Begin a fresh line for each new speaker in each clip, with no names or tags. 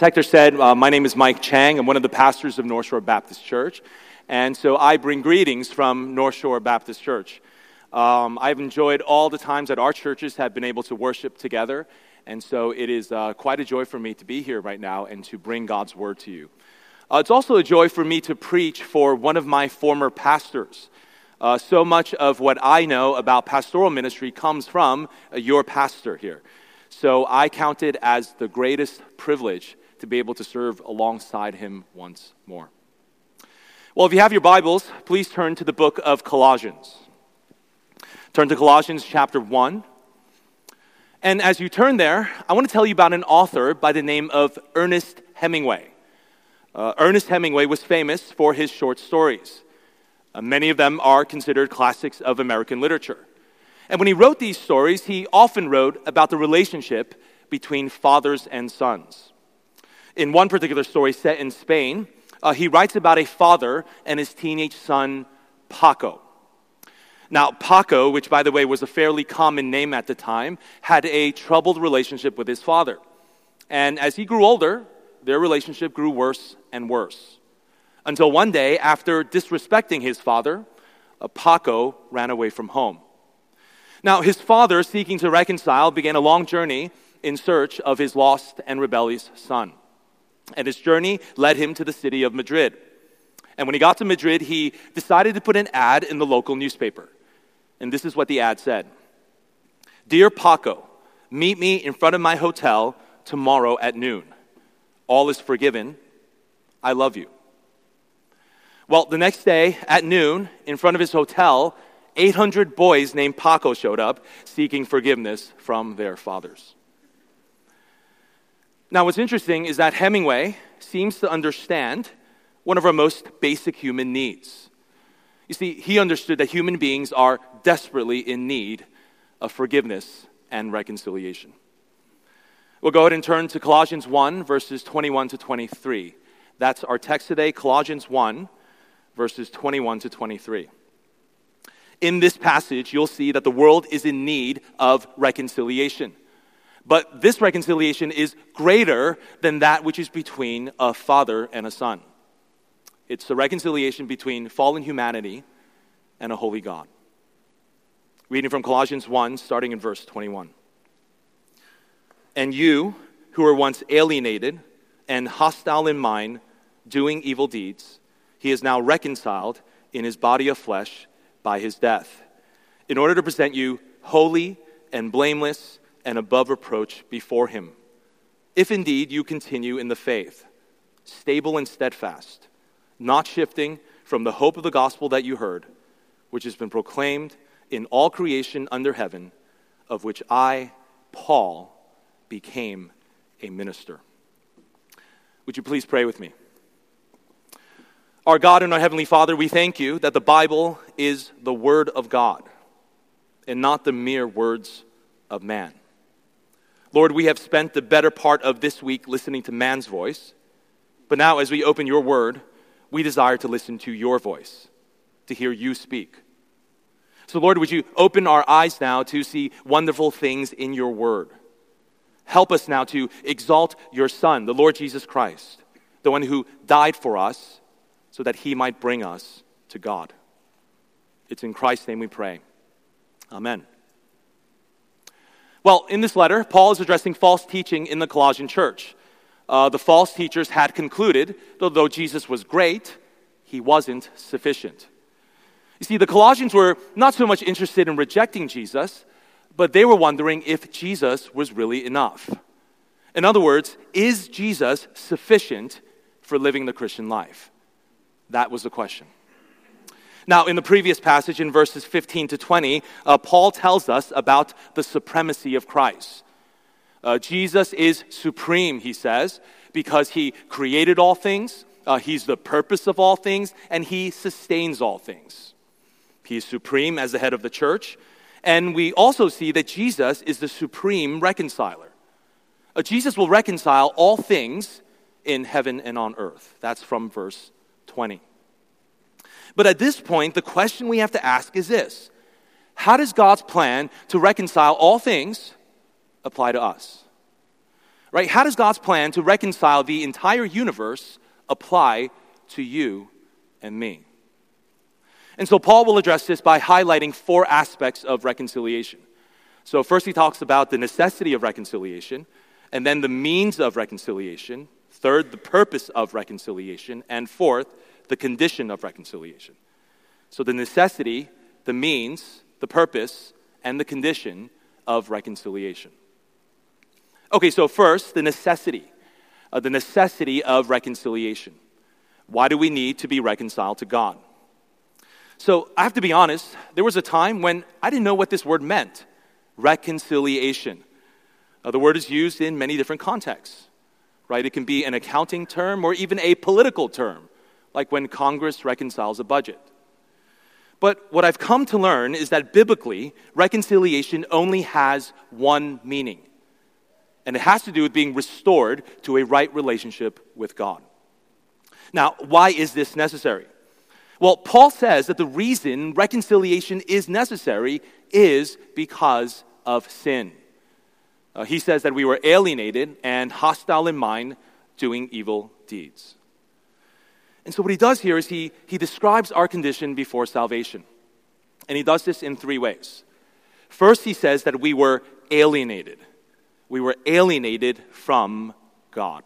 Hector said, uh, My name is Mike Chang. I'm one of the pastors of North Shore Baptist Church. And so I bring greetings from North Shore Baptist Church. Um, I've enjoyed all the times that our churches have been able to worship together. And so it is uh, quite a joy for me to be here right now and to bring God's word to you. Uh, it's also a joy for me to preach for one of my former pastors. Uh, so much of what I know about pastoral ministry comes from uh, your pastor here. So I count it as the greatest privilege to be able to serve alongside him once more. Well, if you have your Bibles, please turn to the book of Colossians. Turn to Colossians chapter 1. And as you turn there, I want to tell you about an author by the name of Ernest Hemingway. Uh, Ernest Hemingway was famous for his short stories. Uh, many of them are considered classics of American literature. And when he wrote these stories, he often wrote about the relationship between fathers and sons in one particular story set in Spain, uh, he writes about a father and his teenage son, Paco. Now, Paco, which by the way was a fairly common name at the time, had a troubled relationship with his father. And as he grew older, their relationship grew worse and worse. Until one day, after disrespecting his father, uh, Paco ran away from home. Now, his father, seeking to reconcile, began a long journey in search of his lost and rebellious son. And his journey led him to the city of Madrid. And when he got to Madrid, he decided to put an ad in the local newspaper. And this is what the ad said Dear Paco, meet me in front of my hotel tomorrow at noon. All is forgiven. I love you. Well, the next day at noon, in front of his hotel, 800 boys named Paco showed up seeking forgiveness from their fathers. Now, what's interesting is that Hemingway seems to understand one of our most basic human needs. You see, he understood that human beings are desperately in need of forgiveness and reconciliation. We'll go ahead and turn to Colossians 1, verses 21 to 23. That's our text today, Colossians 1, verses 21 to 23. In this passage, you'll see that the world is in need of reconciliation. But this reconciliation is greater than that which is between a father and a son. It's the reconciliation between fallen humanity and a holy God. Reading from Colossians 1, starting in verse 21. And you, who were once alienated and hostile in mind, doing evil deeds, he is now reconciled in his body of flesh by his death, in order to present you holy and blameless and above reproach before him. If indeed you continue in the faith, stable and steadfast, not shifting from the hope of the gospel that you heard, which has been proclaimed in all creation under heaven, of which I, Paul, became a minister. Would you please pray with me? Our God and our Heavenly Father, we thank you that the Bible is the Word of God and not the mere words of man. Lord, we have spent the better part of this week listening to man's voice, but now as we open your word, we desire to listen to your voice, to hear you speak. So, Lord, would you open our eyes now to see wonderful things in your word? Help us now to exalt your Son, the Lord Jesus Christ, the one who died for us so that he might bring us to God. It's in Christ's name we pray. Amen. Well, in this letter, Paul is addressing false teaching in the Colossian church. Uh, the false teachers had concluded that though Jesus was great, he wasn't sufficient. You see, the Colossians were not so much interested in rejecting Jesus, but they were wondering if Jesus was really enough. In other words, is Jesus sufficient for living the Christian life? That was the question. Now, in the previous passage, in verses 15 to 20, uh, Paul tells us about the supremacy of Christ. Uh, Jesus is supreme, he says, because he created all things, uh, he's the purpose of all things, and he sustains all things. He is supreme as the head of the church. And we also see that Jesus is the supreme reconciler. Uh, Jesus will reconcile all things in heaven and on earth. That's from verse 20. But at this point, the question we have to ask is this How does God's plan to reconcile all things apply to us? Right? How does God's plan to reconcile the entire universe apply to you and me? And so Paul will address this by highlighting four aspects of reconciliation. So, first, he talks about the necessity of reconciliation, and then the means of reconciliation, third, the purpose of reconciliation, and fourth, the condition of reconciliation. So, the necessity, the means, the purpose, and the condition of reconciliation. Okay, so first, the necessity. Uh, the necessity of reconciliation. Why do we need to be reconciled to God? So I have to be honest, there was a time when I didn't know what this word meant reconciliation. Uh, the word is used in many different contexts, right? It can be an accounting term or even a political term, like when Congress reconciles a budget. But what I've come to learn is that biblically, reconciliation only has one meaning. And it has to do with being restored to a right relationship with God. Now, why is this necessary? Well, Paul says that the reason reconciliation is necessary is because of sin. Uh, he says that we were alienated and hostile in mind, doing evil deeds. And so, what he does here is he, he describes our condition before salvation. And he does this in three ways. First, he says that we were alienated. We were alienated from God.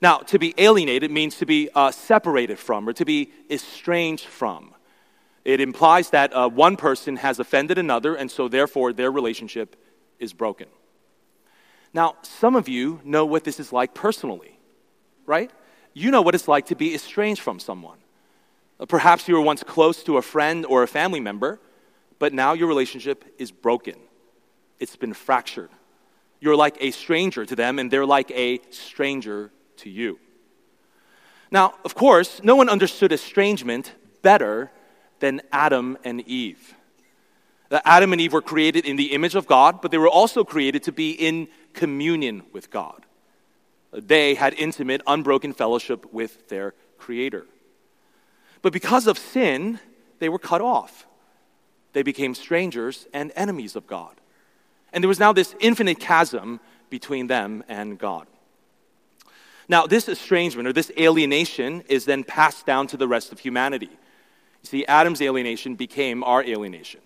Now, to be alienated means to be uh, separated from or to be estranged from. It implies that uh, one person has offended another, and so therefore their relationship is broken. Now, some of you know what this is like personally, right? You know what it's like to be estranged from someone. Uh, perhaps you were once close to a friend or a family member, but now your relationship is broken. It's been fractured. You're like a stranger to them, and they're like a stranger to you. Now, of course, no one understood estrangement better than Adam and Eve. Adam and Eve were created in the image of God, but they were also created to be in communion with God. They had intimate, unbroken fellowship with their Creator. But because of sin, they were cut off. They became strangers and enemies of God. And there was now this infinite chasm between them and God. Now, this estrangement or this alienation is then passed down to the rest of humanity. You see, Adam's alienation became our alienation.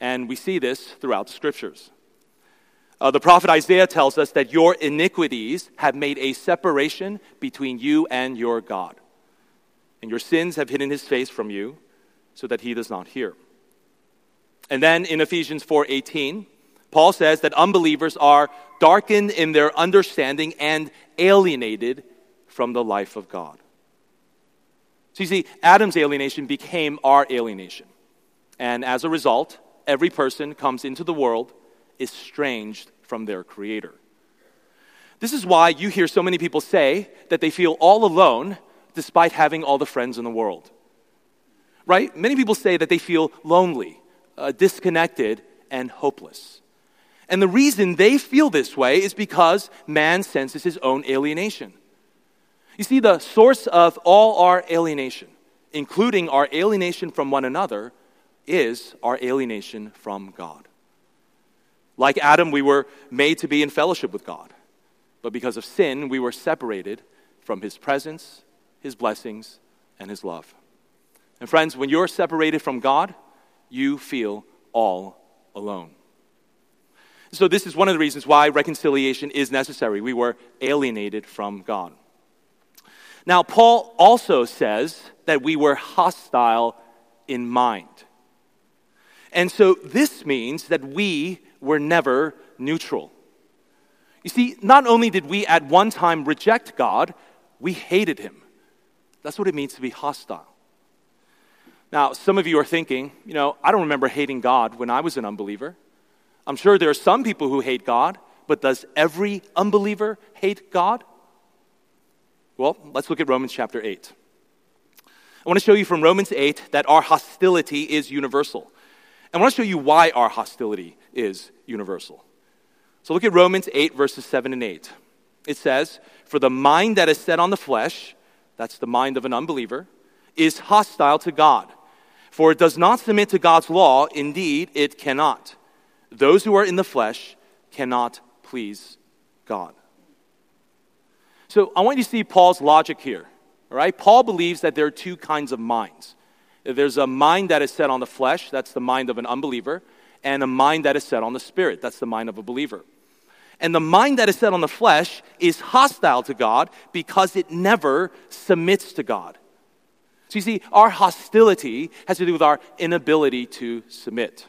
And we see this throughout the scriptures. Uh, the prophet Isaiah tells us that your iniquities have made a separation between you and your God. And your sins have hidden his face from you so that he does not hear. And then in Ephesians 4:18, Paul says that unbelievers are darkened in their understanding and alienated from the life of God. So you see, Adam's alienation became our alienation. And as a result, every person comes into the world estranged from their Creator. This is why you hear so many people say that they feel all alone despite having all the friends in the world. Right? Many people say that they feel lonely, uh, disconnected, and hopeless. And the reason they feel this way is because man senses his own alienation. You see, the source of all our alienation, including our alienation from one another, is our alienation from God. Like Adam, we were made to be in fellowship with God. But because of sin, we were separated from his presence, his blessings, and his love. And friends, when you're separated from God, you feel all alone. So, this is one of the reasons why reconciliation is necessary. We were alienated from God. Now, Paul also says that we were hostile in mind. And so, this means that we were never neutral. You see, not only did we at one time reject God, we hated him. That's what it means to be hostile. Now, some of you are thinking, you know, I don't remember hating God when I was an unbeliever. I'm sure there are some people who hate God, but does every unbeliever hate God? Well, let's look at Romans chapter 8. I want to show you from Romans 8 that our hostility is universal. I want to show you why our hostility is universal. So look at Romans 8, verses 7 and 8. It says, For the mind that is set on the flesh, that's the mind of an unbeliever, is hostile to God. For it does not submit to God's law, indeed, it cannot. Those who are in the flesh cannot please God. So I want you to see Paul's logic here. All right? Paul believes that there are two kinds of minds. There's a mind that is set on the flesh, that's the mind of an unbeliever, and a mind that is set on the spirit, that's the mind of a believer. And the mind that is set on the flesh is hostile to God because it never submits to God. So you see, our hostility has to do with our inability to submit.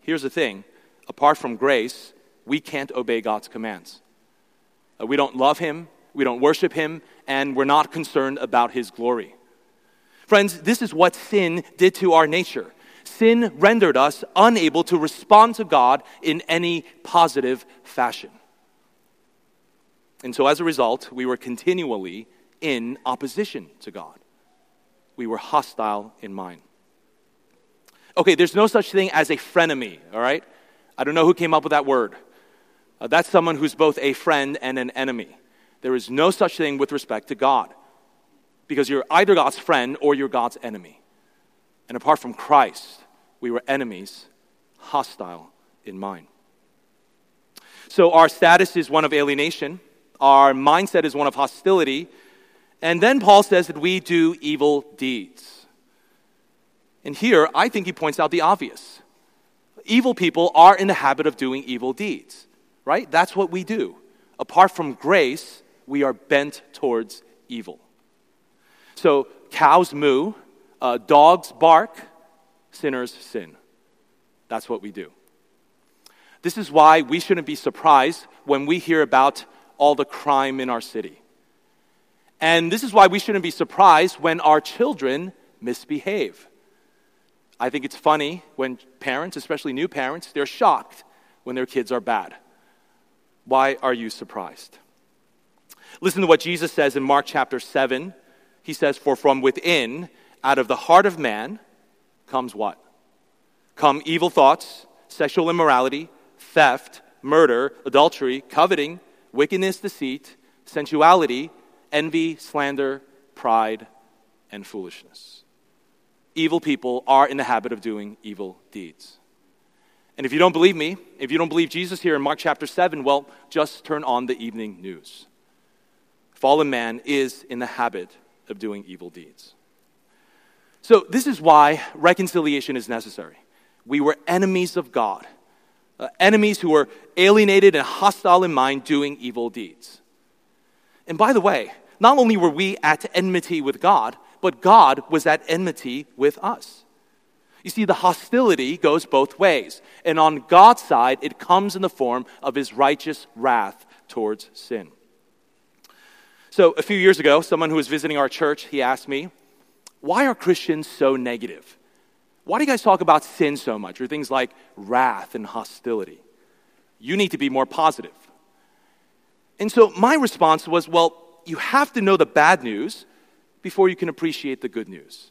Here's the thing apart from grace, we can't obey God's commands. Uh, we don't love Him, we don't worship Him, and we're not concerned about His glory. Friends, this is what sin did to our nature. Sin rendered us unable to respond to God in any positive fashion. And so, as a result, we were continually in opposition to God. We were hostile in mind. Okay, there's no such thing as a frenemy, all right? I don't know who came up with that word. Uh, that's someone who's both a friend and an enemy. There is no such thing with respect to God because you're either God's friend or you're God's enemy. And apart from Christ, we were enemies, hostile in mind. So our status is one of alienation, our mindset is one of hostility, and then Paul says that we do evil deeds. And here, I think he points out the obvious. Evil people are in the habit of doing evil deeds, right? That's what we do. Apart from grace, we are bent towards evil. So cows moo, uh, dogs bark, sinners sin. That's what we do. This is why we shouldn't be surprised when we hear about all the crime in our city. And this is why we shouldn't be surprised when our children misbehave. I think it's funny when parents, especially new parents, they're shocked when their kids are bad. Why are you surprised? Listen to what Jesus says in Mark chapter 7. He says, For from within, out of the heart of man, comes what? Come evil thoughts, sexual immorality, theft, murder, adultery, coveting, wickedness, deceit, sensuality, envy, slander, pride, and foolishness evil people are in the habit of doing evil deeds. And if you don't believe me, if you don't believe Jesus here in Mark chapter 7, well, just turn on the evening news. Fallen man is in the habit of doing evil deeds. So, this is why reconciliation is necessary. We were enemies of God, uh, enemies who were alienated and hostile in mind, doing evil deeds. And by the way, not only were we at enmity with God, but God was at enmity with us. You see, the hostility goes both ways. And on God's side, it comes in the form of his righteous wrath towards sin. So, a few years ago, someone who was visiting our church, he asked me, Why are Christians so negative? Why do you guys talk about sin so much, or things like wrath and hostility? You need to be more positive. And so, my response was, Well, you have to know the bad news before you can appreciate the good news.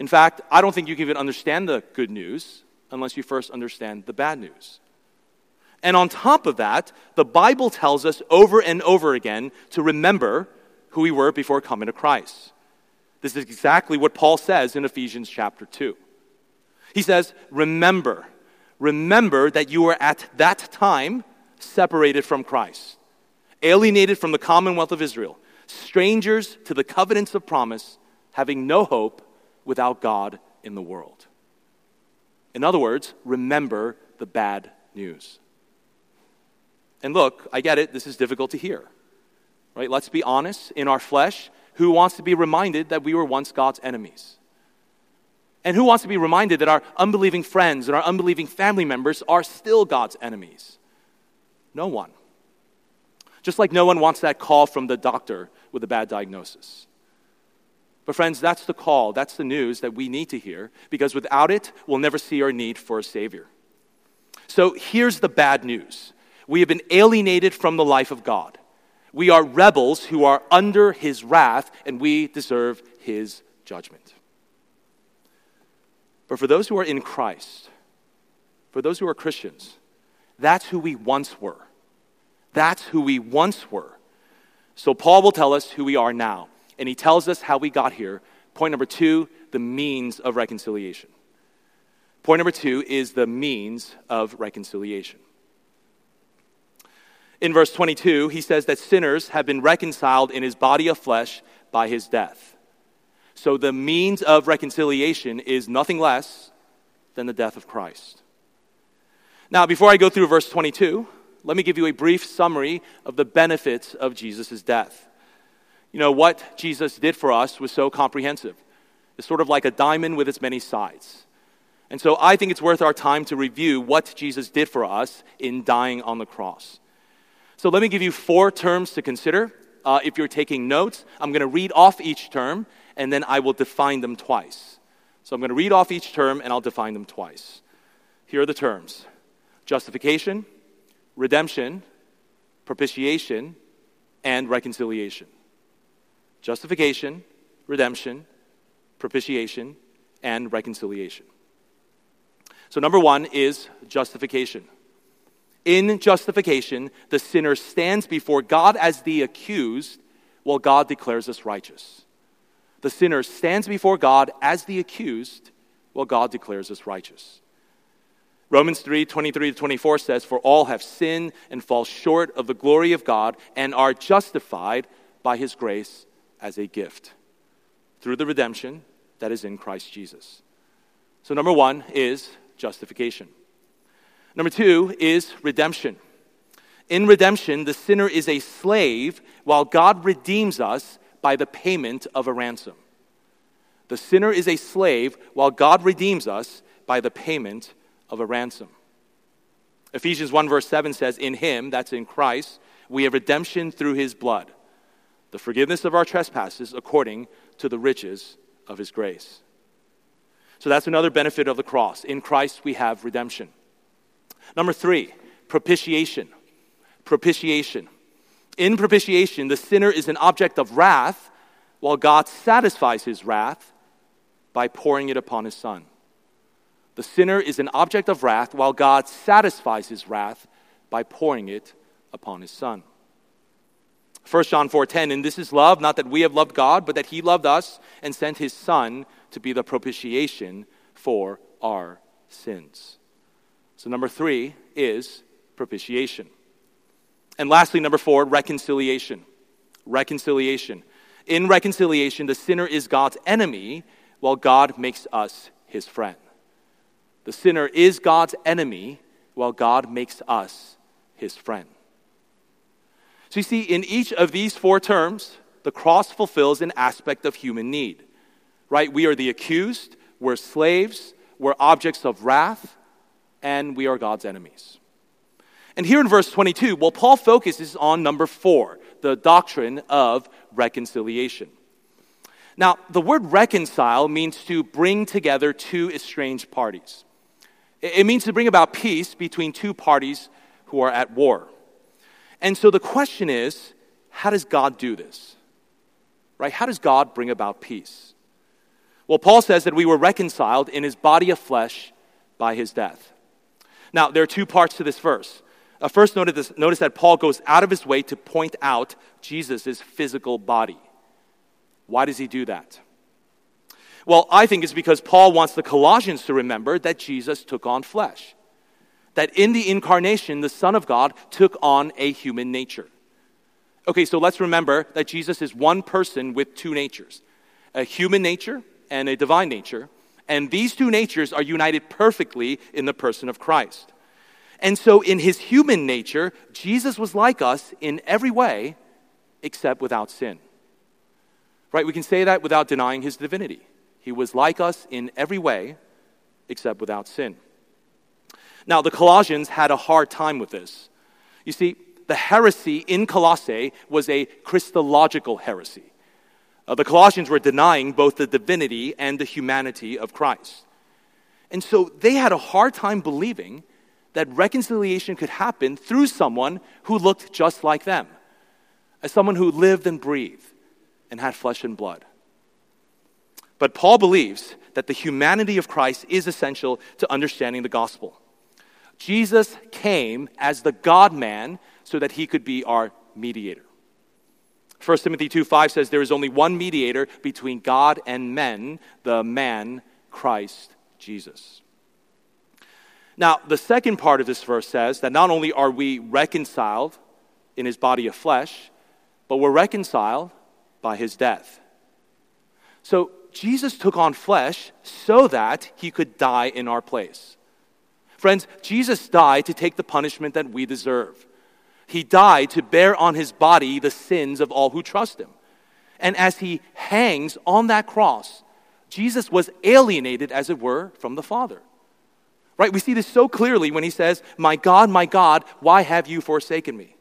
In fact, I don't think you can even understand the good news unless you first understand the bad news. And on top of that, the Bible tells us over and over again to remember who we were before coming to Christ. This is exactly what Paul says in Ephesians chapter 2. He says, Remember, remember that you were at that time separated from Christ, alienated from the commonwealth of Israel strangers to the covenants of promise, having no hope without God in the world. In other words, remember the bad news. And look, I get it, this is difficult to hear. Right? Let's be honest, in our flesh, who wants to be reminded that we were once God's enemies? And who wants to be reminded that our unbelieving friends and our unbelieving family members are still God's enemies? No one. Just like no one wants that call from the doctor with a bad diagnosis. But, friends, that's the call, that's the news that we need to hear, because without it, we'll never see our need for a Savior. So, here's the bad news we have been alienated from the life of God. We are rebels who are under His wrath, and we deserve His judgment. But for those who are in Christ, for those who are Christians, that's who we once were. That's who we once were. So Paul will tell us who we are now, and he tells us how we got here. Point number two the means of reconciliation. Point number two is the means of reconciliation. In verse 22, he says that sinners have been reconciled in his body of flesh by his death. So the means of reconciliation is nothing less than the death of Christ. Now, before I go through verse 22, let me give you a brief summary of the benefits of Jesus' death. You know, what Jesus did for us was so comprehensive. It's sort of like a diamond with its many sides. And so I think it's worth our time to review what Jesus did for us in dying on the cross. So let me give you four terms to consider. Uh, if you're taking notes, I'm going to read off each term and then I will define them twice. So I'm going to read off each term and I'll define them twice. Here are the terms justification, redemption, propitiation, and reconciliation. Justification, redemption, propitiation, and reconciliation. So, number one is justification. In justification, the sinner stands before God as the accused, while God declares us righteous. The sinner stands before God as the accused, while God declares us righteous. Romans 3 23 to 24 says, For all have sinned and fall short of the glory of God and are justified by his grace as a gift through the redemption that is in Christ Jesus. So, number one is justification. Number two is redemption. In redemption, the sinner is a slave while God redeems us by the payment of a ransom. The sinner is a slave while God redeems us by the payment of a ransom. Ephesians 1 verse 7 says, In him, that's in Christ, we have redemption through his blood, the forgiveness of our trespasses according to the riches of his grace. So that's another benefit of the cross. In Christ, we have redemption. Number three, propitiation. Propitiation. In propitiation, the sinner is an object of wrath, while God satisfies his wrath by pouring it upon his Son. The sinner is an object of wrath, while God satisfies his wrath by pouring it upon his Son. 1 John 4:10 and this is love not that we have loved God but that he loved us and sent his son to be the propitiation for our sins. So number 3 is propitiation. And lastly number 4 reconciliation. Reconciliation. In reconciliation the sinner is God's enemy while God makes us his friend. The sinner is God's enemy while God makes us his friend. So you see, in each of these four terms, the cross fulfills an aspect of human need, right? We are the accused, we're slaves, we're objects of wrath, and we are God's enemies. And here in verse 22, well, Paul focuses on number four, the doctrine of reconciliation. Now, the word reconcile means to bring together two estranged parties. It means to bring about peace between two parties who are at war. And so the question is how does God do this? Right? How does God bring about peace? Well, Paul says that we were reconciled in his body of flesh by his death. Now, there are two parts to this verse. Uh, first, notice, notice that Paul goes out of his way to point out Jesus' physical body. Why does he do that? Well, I think it's because Paul wants the Colossians to remember that Jesus took on flesh that in the incarnation, the Son of God took on a human nature. Okay, so let's remember that Jesus is one person with two natures a human nature and a divine nature. And these two natures are united perfectly in the person of Christ. And so, in his human nature, Jesus was like us in every way except without sin. Right? We can say that without denying his divinity. He was like us in every way except without sin. Now, the Colossians had a hard time with this. You see, the heresy in Colossae was a Christological heresy. Uh, the Colossians were denying both the divinity and the humanity of Christ. And so they had a hard time believing that reconciliation could happen through someone who looked just like them, as someone who lived and breathed and had flesh and blood. But Paul believes that the humanity of Christ is essential to understanding the gospel. Jesus came as the God man so that he could be our mediator. 1 Timothy 2 5 says, There is only one mediator between God and men, the man, Christ Jesus. Now, the second part of this verse says that not only are we reconciled in his body of flesh, but were reconciled by his death. So Jesus took on flesh so that he could die in our place. Friends, Jesus died to take the punishment that we deserve. He died to bear on his body the sins of all who trust him. And as he hangs on that cross, Jesus was alienated, as it were, from the Father. Right? We see this so clearly when he says, My God, my God, why have you forsaken me?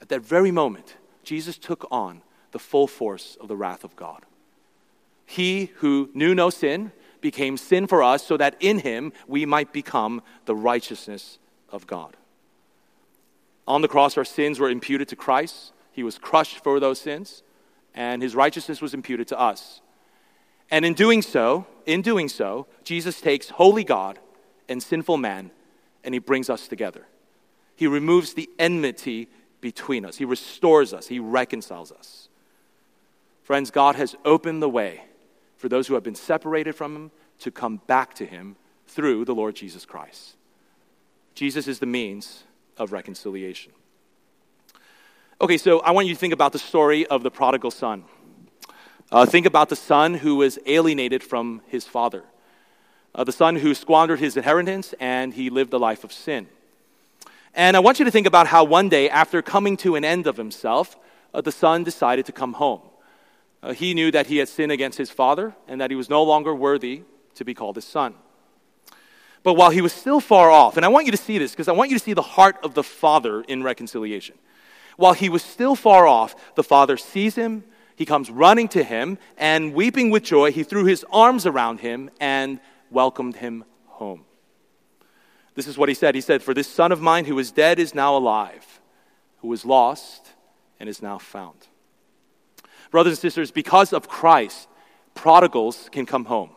At that very moment, Jesus took on the full force of the wrath of God. He who knew no sin became sin for us so that in him we might become the righteousness of God. On the cross, our sins were imputed to Christ. He was crushed for those sins, and his righteousness was imputed to us. And in doing so, in doing so, Jesus takes holy God and sinful man and he brings us together. He removes the enmity between us. He restores us. He reconciles us. Friends, God has opened the way for those who have been separated from him to come back to him through the Lord Jesus Christ. Jesus is the means of reconciliation. Okay, so I want you to think about the story of the prodigal son. Uh, think about the son who was alienated from his father, uh, the son who squandered his inheritance and he lived a life of sin. And I want you to think about how one day, after coming to an end of himself, uh, the son decided to come home. Uh, he knew that he had sinned against his father and that he was no longer worthy to be called his son. But while he was still far off, and I want you to see this because I want you to see the heart of the father in reconciliation. While he was still far off, the father sees him, he comes running to him, and weeping with joy, he threw his arms around him and welcomed him home. This is what he said. He said, For this son of mine who was dead is now alive, who was lost and is now found. Brothers and sisters, because of Christ, prodigals can come home.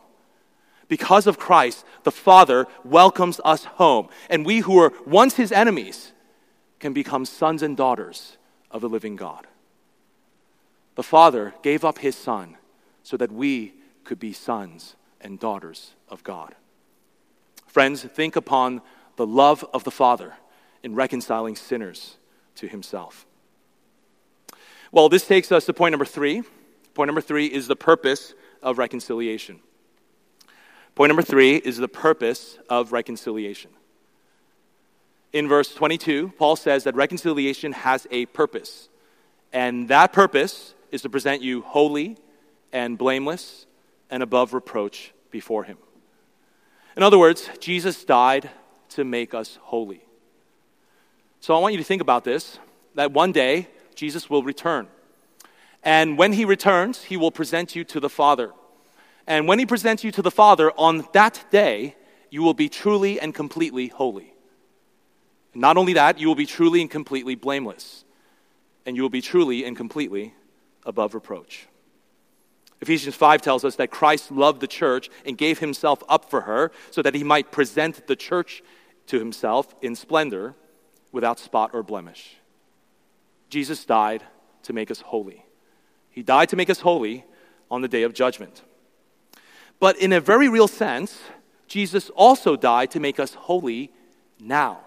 Because of Christ, the Father welcomes us home. And we who were once his enemies can become sons and daughters of the living God. The Father gave up his Son so that we could be sons and daughters of God. Friends, think upon the love of the Father in reconciling sinners to himself. Well, this takes us to point number three. Point number three is the purpose of reconciliation. Point number three is the purpose of reconciliation. In verse 22, Paul says that reconciliation has a purpose, and that purpose is to present you holy and blameless and above reproach before Him. In other words, Jesus died to make us holy. So I want you to think about this that one day Jesus will return. And when He returns, He will present you to the Father. And when He presents you to the Father, on that day, you will be truly and completely holy. Not only that, you will be truly and completely blameless. And you will be truly and completely above reproach. Ephesians 5 tells us that Christ loved the church and gave himself up for her so that he might present the church to himself in splendor without spot or blemish. Jesus died to make us holy. He died to make us holy on the day of judgment. But in a very real sense, Jesus also died to make us holy now.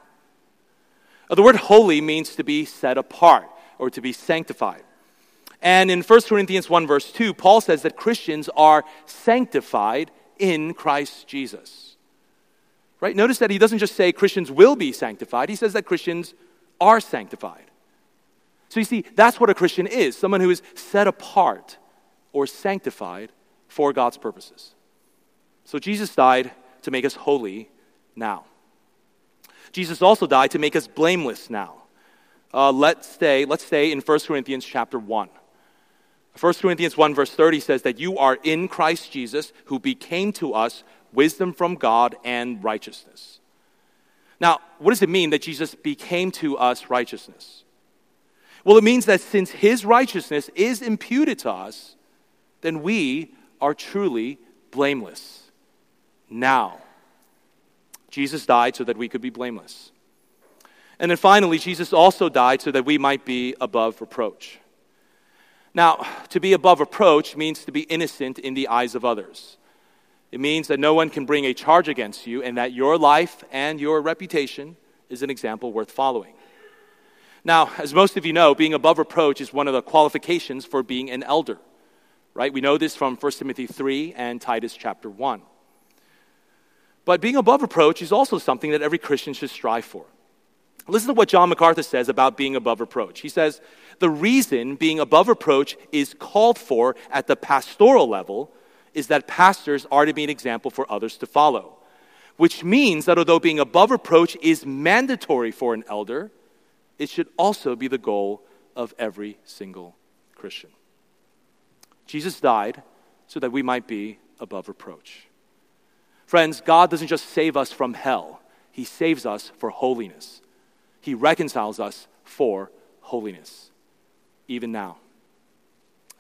The word holy means to be set apart or to be sanctified. And in 1 Corinthians 1, verse 2, Paul says that Christians are sanctified in Christ Jesus. Right? Notice that he doesn't just say Christians will be sanctified, he says that Christians are sanctified. So you see, that's what a Christian is someone who is set apart or sanctified for God's purposes. So Jesus died to make us holy now. Jesus also died to make us blameless now. Uh, let's stay. Let's stay in 1 Corinthians chapter 1. 1 Corinthians 1, verse 30 says that you are in Christ Jesus, who became to us wisdom from God and righteousness. Now, what does it mean that Jesus became to us righteousness? Well, it means that since his righteousness is imputed to us, then we are truly blameless. Now, Jesus died so that we could be blameless. And then finally, Jesus also died so that we might be above reproach. Now, to be above reproach means to be innocent in the eyes of others. It means that no one can bring a charge against you and that your life and your reputation is an example worth following. Now, as most of you know, being above reproach is one of the qualifications for being an elder, right? We know this from 1 Timothy 3 and Titus chapter 1. But being above reproach is also something that every Christian should strive for. Listen to what John MacArthur says about being above reproach. He says, The reason being above reproach is called for at the pastoral level is that pastors are to be an example for others to follow, which means that although being above reproach is mandatory for an elder, it should also be the goal of every single Christian. Jesus died so that we might be above reproach. Friends, God doesn't just save us from hell, He saves us for holiness. He reconciles us for holiness, even now.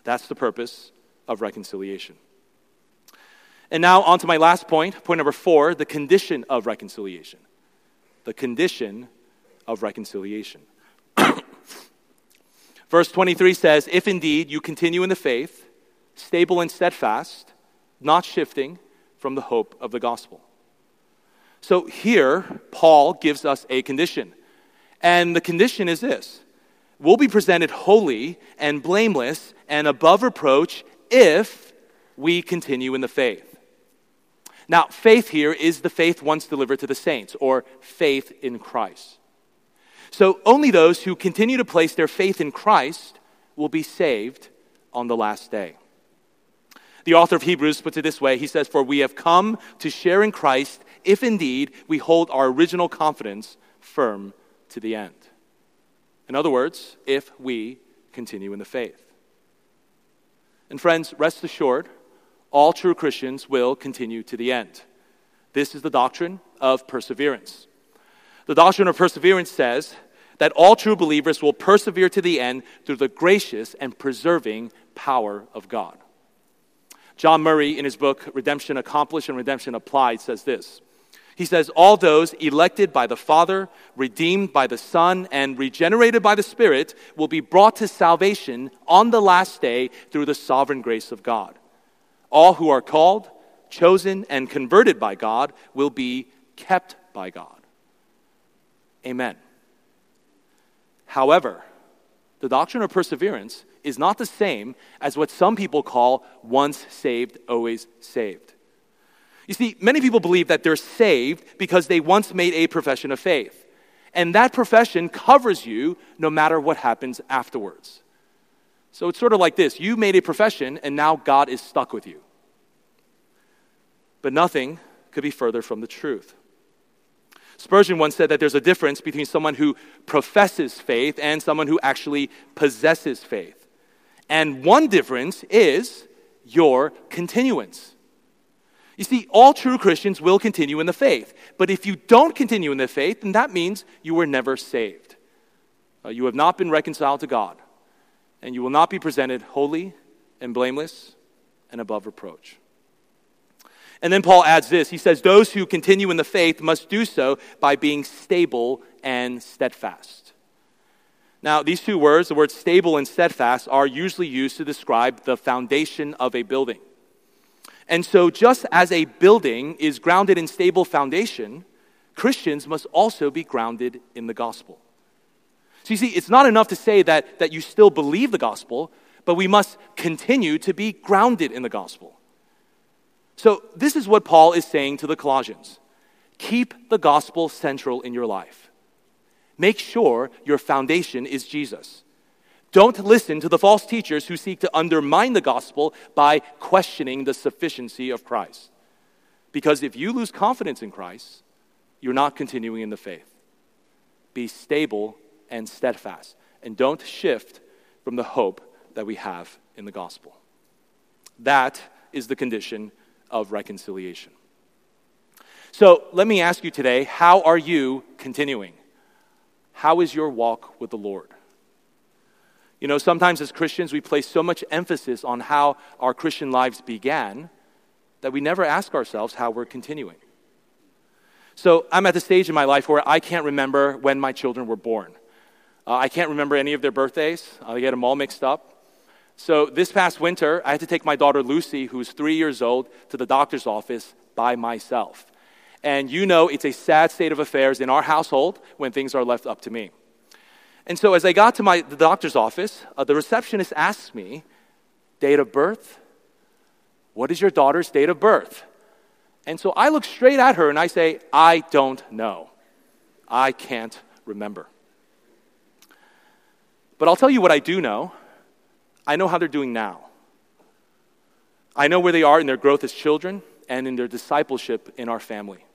That's the purpose of reconciliation. And now, on to my last point, point number four the condition of reconciliation. The condition of reconciliation. Verse 23 says, If indeed you continue in the faith, stable and steadfast, not shifting from the hope of the gospel. So here, Paul gives us a condition. And the condition is this we'll be presented holy and blameless and above reproach if we continue in the faith. Now, faith here is the faith once delivered to the saints, or faith in Christ. So, only those who continue to place their faith in Christ will be saved on the last day. The author of Hebrews puts it this way He says, For we have come to share in Christ if indeed we hold our original confidence firm to the end. In other words, if we continue in the faith. And friends, rest assured, all true Christians will continue to the end. This is the doctrine of perseverance. The doctrine of perseverance says that all true believers will persevere to the end through the gracious and preserving power of God. John Murray, in his book Redemption Accomplished and Redemption Applied, says this he says, All those elected by the Father, redeemed by the Son, and regenerated by the Spirit will be brought to salvation on the last day through the sovereign grace of God. All who are called, chosen, and converted by God will be kept by God. Amen. However, the doctrine of perseverance is not the same as what some people call once saved, always saved. You see, many people believe that they're saved because they once made a profession of faith. And that profession covers you no matter what happens afterwards. So it's sort of like this you made a profession, and now God is stuck with you. But nothing could be further from the truth. Spurgeon once said that there's a difference between someone who professes faith and someone who actually possesses faith. And one difference is your continuance. You see, all true Christians will continue in the faith. But if you don't continue in the faith, then that means you were never saved. Uh, you have not been reconciled to God, and you will not be presented holy and blameless and above reproach. And then Paul adds this he says, Those who continue in the faith must do so by being stable and steadfast. Now, these two words, the words stable and steadfast, are usually used to describe the foundation of a building. And so, just as a building is grounded in stable foundation, Christians must also be grounded in the gospel. So, you see, it's not enough to say that, that you still believe the gospel, but we must continue to be grounded in the gospel. So, this is what Paul is saying to the Colossians keep the gospel central in your life. Make sure your foundation is Jesus. Don't listen to the false teachers who seek to undermine the gospel by questioning the sufficiency of Christ. Because if you lose confidence in Christ, you're not continuing in the faith. Be stable and steadfast, and don't shift from the hope that we have in the gospel. That is the condition of reconciliation. So let me ask you today how are you continuing? How is your walk with the Lord? You know, sometimes as Christians, we place so much emphasis on how our Christian lives began that we never ask ourselves how we're continuing. So I'm at the stage in my life where I can't remember when my children were born. Uh, I can't remember any of their birthdays, I get them all mixed up. So this past winter, I had to take my daughter Lucy, who's three years old, to the doctor's office by myself. And you know, it's a sad state of affairs in our household when things are left up to me. And so as I got to my, the doctor's office, uh, the receptionist asked me, date of birth? What is your daughter's date of birth? And so I look straight at her and I say, I don't know. I can't remember. But I'll tell you what I do know. I know how they're doing now. I know where they are in their growth as children and in their discipleship in our family.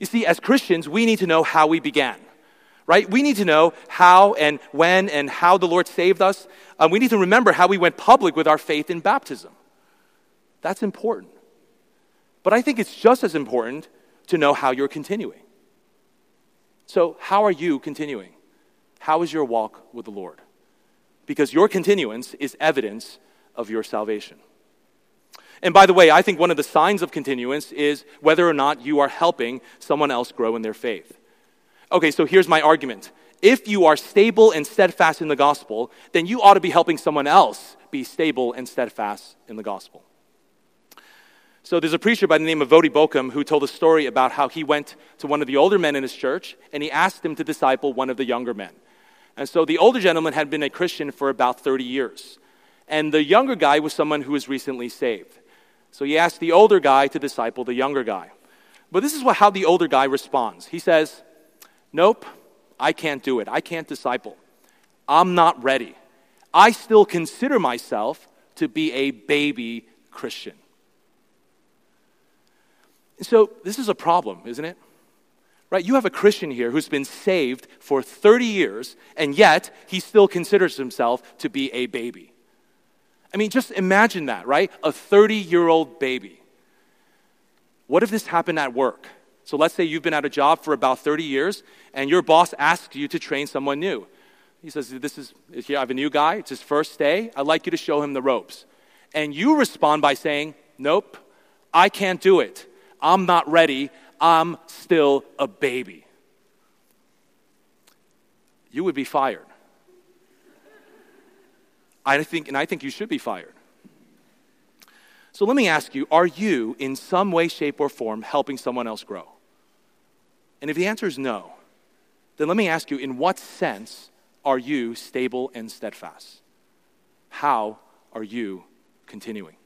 You see, as Christians, we need to know how we began, right? We need to know how and when and how the Lord saved us. Um, we need to remember how we went public with our faith in baptism. That's important. But I think it's just as important to know how you're continuing. So, how are you continuing? How is your walk with the Lord? Because your continuance is evidence of your salvation. And by the way, I think one of the signs of continuance is whether or not you are helping someone else grow in their faith. Okay, so here's my argument. If you are stable and steadfast in the gospel, then you ought to be helping someone else be stable and steadfast in the gospel. So there's a preacher by the name of Voddie Baucham who told a story about how he went to one of the older men in his church and he asked him to disciple one of the younger men. And so the older gentleman had been a Christian for about 30 years. And the younger guy was someone who was recently saved. So he asked the older guy to disciple the younger guy. But this is what, how the older guy responds. He says, Nope, I can't do it. I can't disciple. I'm not ready. I still consider myself to be a baby Christian. So, this is a problem, isn't it? Right? You have a Christian here who's been saved for 30 years, and yet he still considers himself to be a baby. I mean, just imagine that, right? A 30 year old baby. What if this happened at work? So let's say you've been at a job for about 30 years, and your boss asks you to train someone new. He says, This is, I have a new guy, it's his first day, I'd like you to show him the ropes. And you respond by saying, Nope, I can't do it. I'm not ready. I'm still a baby. You would be fired. I think, and I think you should be fired. So let me ask you are you, in some way, shape, or form, helping someone else grow? And if the answer is no, then let me ask you in what sense are you stable and steadfast? How are you continuing?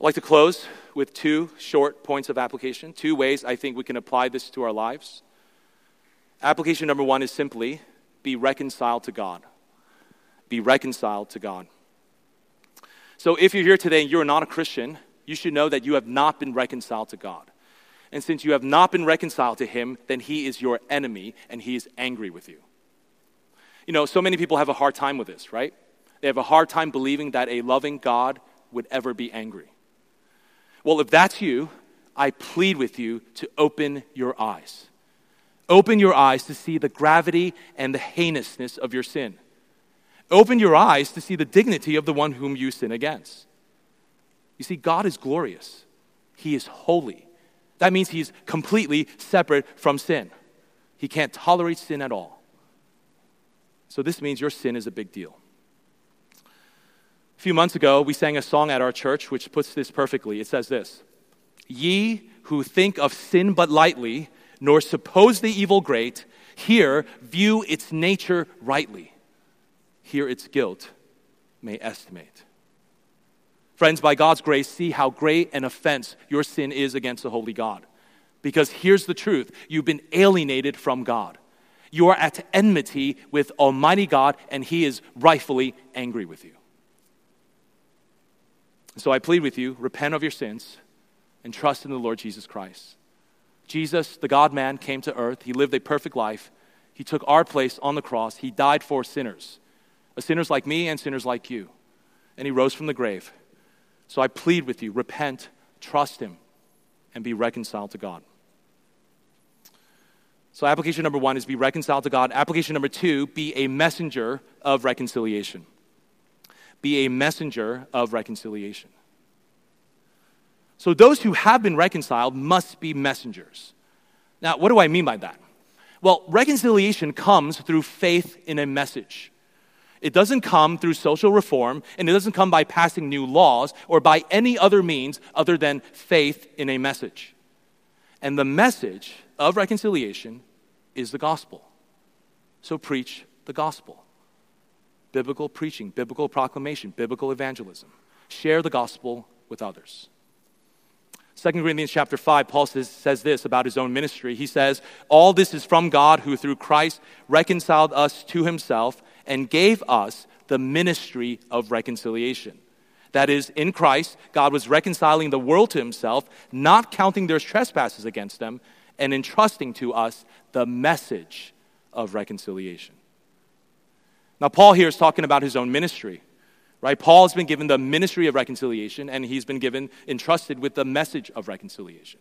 I'd like to close with two short points of application, two ways I think we can apply this to our lives. Application number one is simply be reconciled to God. Be reconciled to God. So if you're here today and you're not a Christian, you should know that you have not been reconciled to God. And since you have not been reconciled to Him, then He is your enemy and He is angry with you. You know, so many people have a hard time with this, right? They have a hard time believing that a loving God would ever be angry. Well, if that's you, I plead with you to open your eyes. Open your eyes to see the gravity and the heinousness of your sin. Open your eyes to see the dignity of the one whom you sin against. You see, God is glorious, He is holy. That means He's completely separate from sin. He can't tolerate sin at all. So, this means your sin is a big deal. A few months ago, we sang a song at our church which puts this perfectly. It says this Ye who think of sin but lightly, nor suppose the evil great, here view its nature rightly. Here its guilt may estimate. Friends, by God's grace, see how great an offense your sin is against the holy God. Because here's the truth you've been alienated from God. You are at enmity with Almighty God, and He is rightfully angry with you. So I plead with you repent of your sins and trust in the Lord Jesus Christ. Jesus, the God man, came to earth. He lived a perfect life. He took our place on the cross. He died for sinners, uh, sinners like me and sinners like you. And he rose from the grave. So I plead with you repent, trust him, and be reconciled to God. So, application number one is be reconciled to God. Application number two, be a messenger of reconciliation be a messenger of reconciliation. So, those who have been reconciled must be messengers. Now, what do I mean by that? Well, reconciliation comes through faith in a message. It doesn't come through social reform, and it doesn't come by passing new laws or by any other means other than faith in a message. And the message of reconciliation is the gospel. So preach the gospel. Biblical preaching, biblical proclamation, biblical evangelism. Share the gospel with others. 2 Corinthians chapter 5, Paul says, says this about his own ministry. He says, All this is from God who through Christ reconciled us to himself and gave us the ministry of reconciliation. That is, in Christ, God was reconciling the world to himself, not counting their trespasses against them, and entrusting to us the message of reconciliation. Now, Paul here is talking about his own ministry right? Paul has been given the ministry of reconciliation and he's been given, entrusted with the message of reconciliation.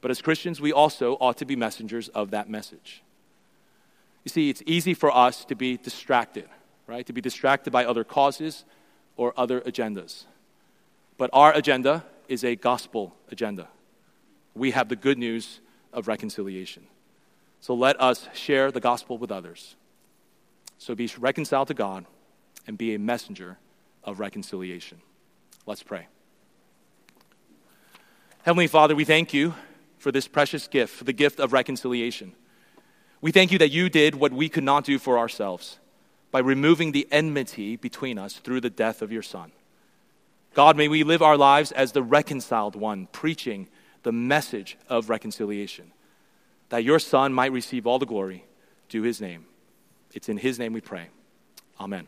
But as Christians, we also ought to be messengers of that message. You see, it's easy for us to be distracted, right? To be distracted by other causes or other agendas. But our agenda is a gospel agenda. We have the good news of reconciliation. So let us share the gospel with others. So be reconciled to God and be a messenger of reconciliation. Let's pray. Heavenly Father, we thank you for this precious gift, for the gift of reconciliation. We thank you that you did what we could not do for ourselves by removing the enmity between us through the death of your Son. God, may we live our lives as the reconciled one, preaching the message of reconciliation, that your Son might receive all the glory due his name. It's in his name we pray. Amen.